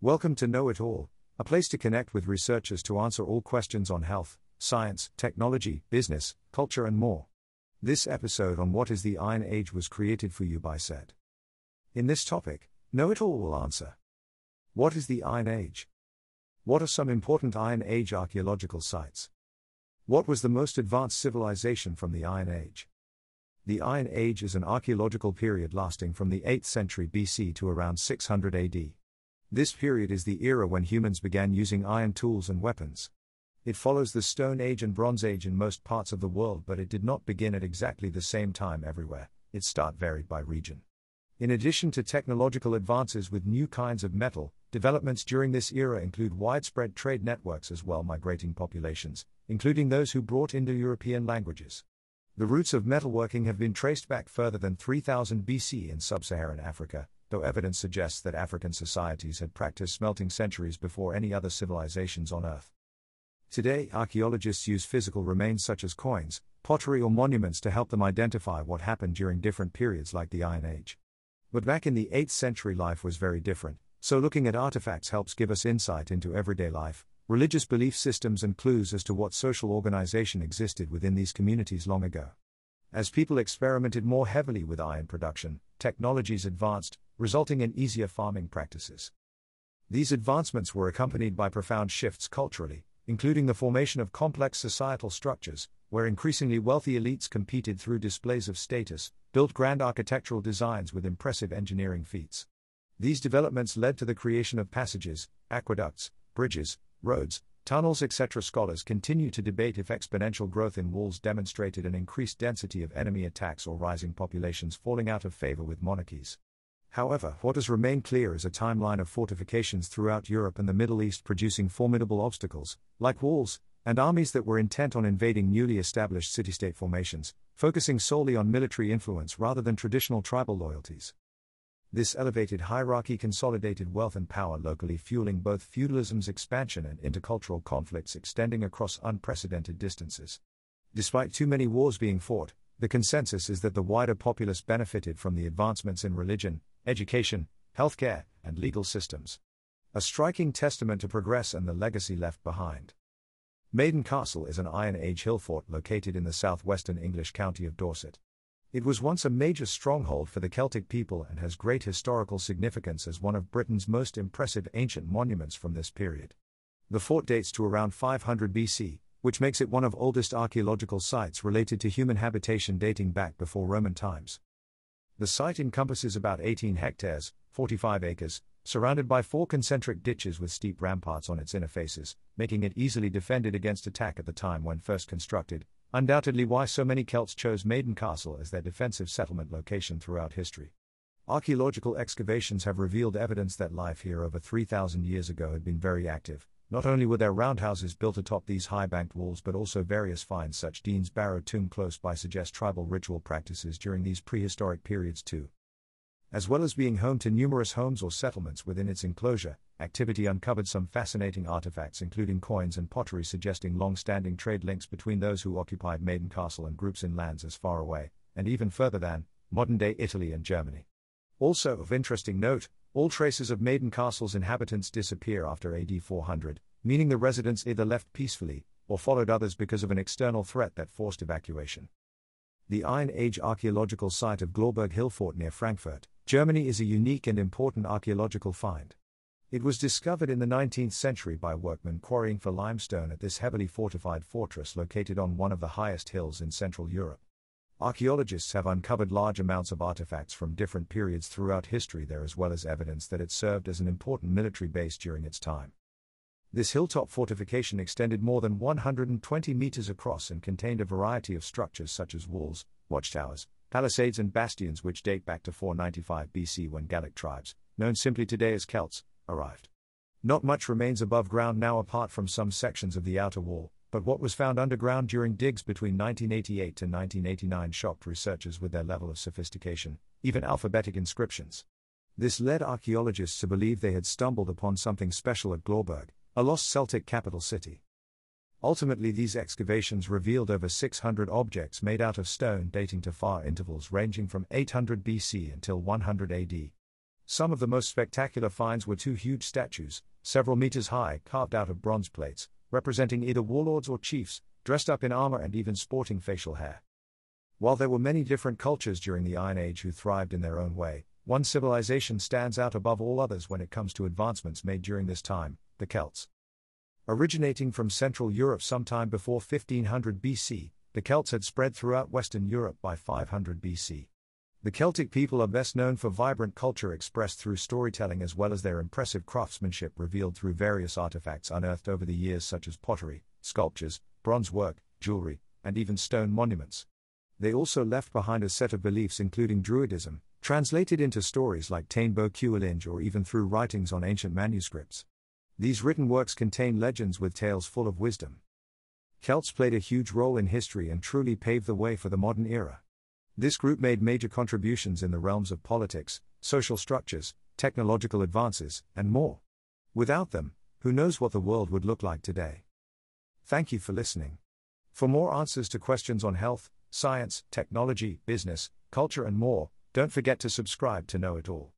Welcome to Know It All, a place to connect with researchers to answer all questions on health, science, technology, business, culture, and more. This episode on What is the Iron Age was created for you by Said. In this topic, Know It All will answer What is the Iron Age? What are some important Iron Age archaeological sites? What was the most advanced civilization from the Iron Age? The Iron Age is an archaeological period lasting from the 8th century BC to around 600 AD. This period is the era when humans began using iron tools and weapons. It follows the Stone Age and Bronze Age in most parts of the world, but it did not begin at exactly the same time everywhere, its start varied by region. In addition to technological advances with new kinds of metal, developments during this era include widespread trade networks as well migrating populations, including those who brought Indo European languages. The roots of metalworking have been traced back further than 3000 BC in sub Saharan Africa, though evidence suggests that African societies had practiced smelting centuries before any other civilizations on Earth. Today, archaeologists use physical remains such as coins, pottery, or monuments to help them identify what happened during different periods like the Iron Age. But back in the 8th century, life was very different, so looking at artifacts helps give us insight into everyday life, religious belief systems, and clues as to what social organization existed within these communities long ago. As people experimented more heavily with iron production, technologies advanced, resulting in easier farming practices. These advancements were accompanied by profound shifts culturally, including the formation of complex societal structures, where increasingly wealthy elites competed through displays of status, built grand architectural designs with impressive engineering feats. These developments led to the creation of passages, aqueducts, bridges, roads, tunnels, etc. Scholars continue to debate if exponential growth in walls demonstrated an increased density of enemy attacks or rising populations falling out of favor with monarchies. However, what has remained clear is a timeline of fortifications throughout Europe and the Middle East producing formidable obstacles, like walls, and armies that were intent on invading newly established city state formations, focusing solely on military influence rather than traditional tribal loyalties. This elevated hierarchy consolidated wealth and power locally, fueling both feudalism's expansion and intercultural conflicts extending across unprecedented distances. Despite too many wars being fought, the consensus is that the wider populace benefited from the advancements in religion, education, healthcare, and legal systems. A striking testament to progress and the legacy left behind. Maiden Castle is an Iron Age hill fort located in the southwestern English county of Dorset. It was once a major stronghold for the Celtic people and has great historical significance as one of Britain's most impressive ancient monuments from this period. The fort dates to around 500 BC, which makes it one of oldest archaeological sites related to human habitation dating back before Roman times. The site encompasses about 18 hectares, 45 acres, surrounded by four concentric ditches with steep ramparts on its inner faces, making it easily defended against attack at the time when first constructed, undoubtedly why so many Celts chose Maiden Castle as their defensive settlement location throughout history. Archaeological excavations have revealed evidence that life here over 3,000 years ago had been very active, not only were there roundhouses built atop these high banked walls, but also various finds such Dean's Barrow tomb close by suggest tribal ritual practices during these prehistoric periods too. As well as being home to numerous homes or settlements within its enclosure, activity uncovered some fascinating artifacts, including coins and pottery, suggesting long standing trade links between those who occupied Maiden Castle and groups in lands as far away, and even further than, modern day Italy and Germany. Also, of interesting note, all traces of Maiden Castle's inhabitants disappear after AD 400, meaning the residents either left peacefully or followed others because of an external threat that forced evacuation. The Iron Age archaeological site of Glauberg Hill Fort near Frankfurt, Germany is a unique and important archaeological find. It was discovered in the 19th century by workmen quarrying for limestone at this heavily fortified fortress located on one of the highest hills in Central Europe. Archaeologists have uncovered large amounts of artifacts from different periods throughout history there, as well as evidence that it served as an important military base during its time. This hilltop fortification extended more than 120 meters across and contained a variety of structures such as walls, watchtowers, palisades, and bastions which date back to 495 BC when Gallic tribes, known simply today as Celts, arrived. Not much remains above ground now apart from some sections of the outer wall, but what was found underground during digs between 1988 to 1989 shocked researchers with their level of sophistication, even alphabetic inscriptions. This led archaeologists to believe they had stumbled upon something special at Glauberg, a lost Celtic capital city. Ultimately, these excavations revealed over 600 objects made out of stone dating to far intervals ranging from 800 BC until 100 AD. Some of the most spectacular finds were two huge statues, several meters high, carved out of bronze plates, representing either warlords or chiefs, dressed up in armor and even sporting facial hair. While there were many different cultures during the Iron Age who thrived in their own way, one civilization stands out above all others when it comes to advancements made during this time the Celts. Originating from Central Europe sometime before 1500 BC, the Celts had spread throughout Western Europe by 500 BC. The Celtic people are best known for vibrant culture expressed through storytelling as well as their impressive craftsmanship revealed through various artifacts unearthed over the years, such as pottery, sculptures, bronze work, jewelry, and even stone monuments. They also left behind a set of beliefs including Druidism, translated into stories like Bó Cúailnge or even through writings on ancient manuscripts. These written works contain legends with tales full of wisdom. Celts played a huge role in history and truly paved the way for the modern era. This group made major contributions in the realms of politics, social structures, technological advances, and more. Without them, who knows what the world would look like today? Thank you for listening. For more answers to questions on health, science, technology, business, culture, and more, don't forget to subscribe to Know It All.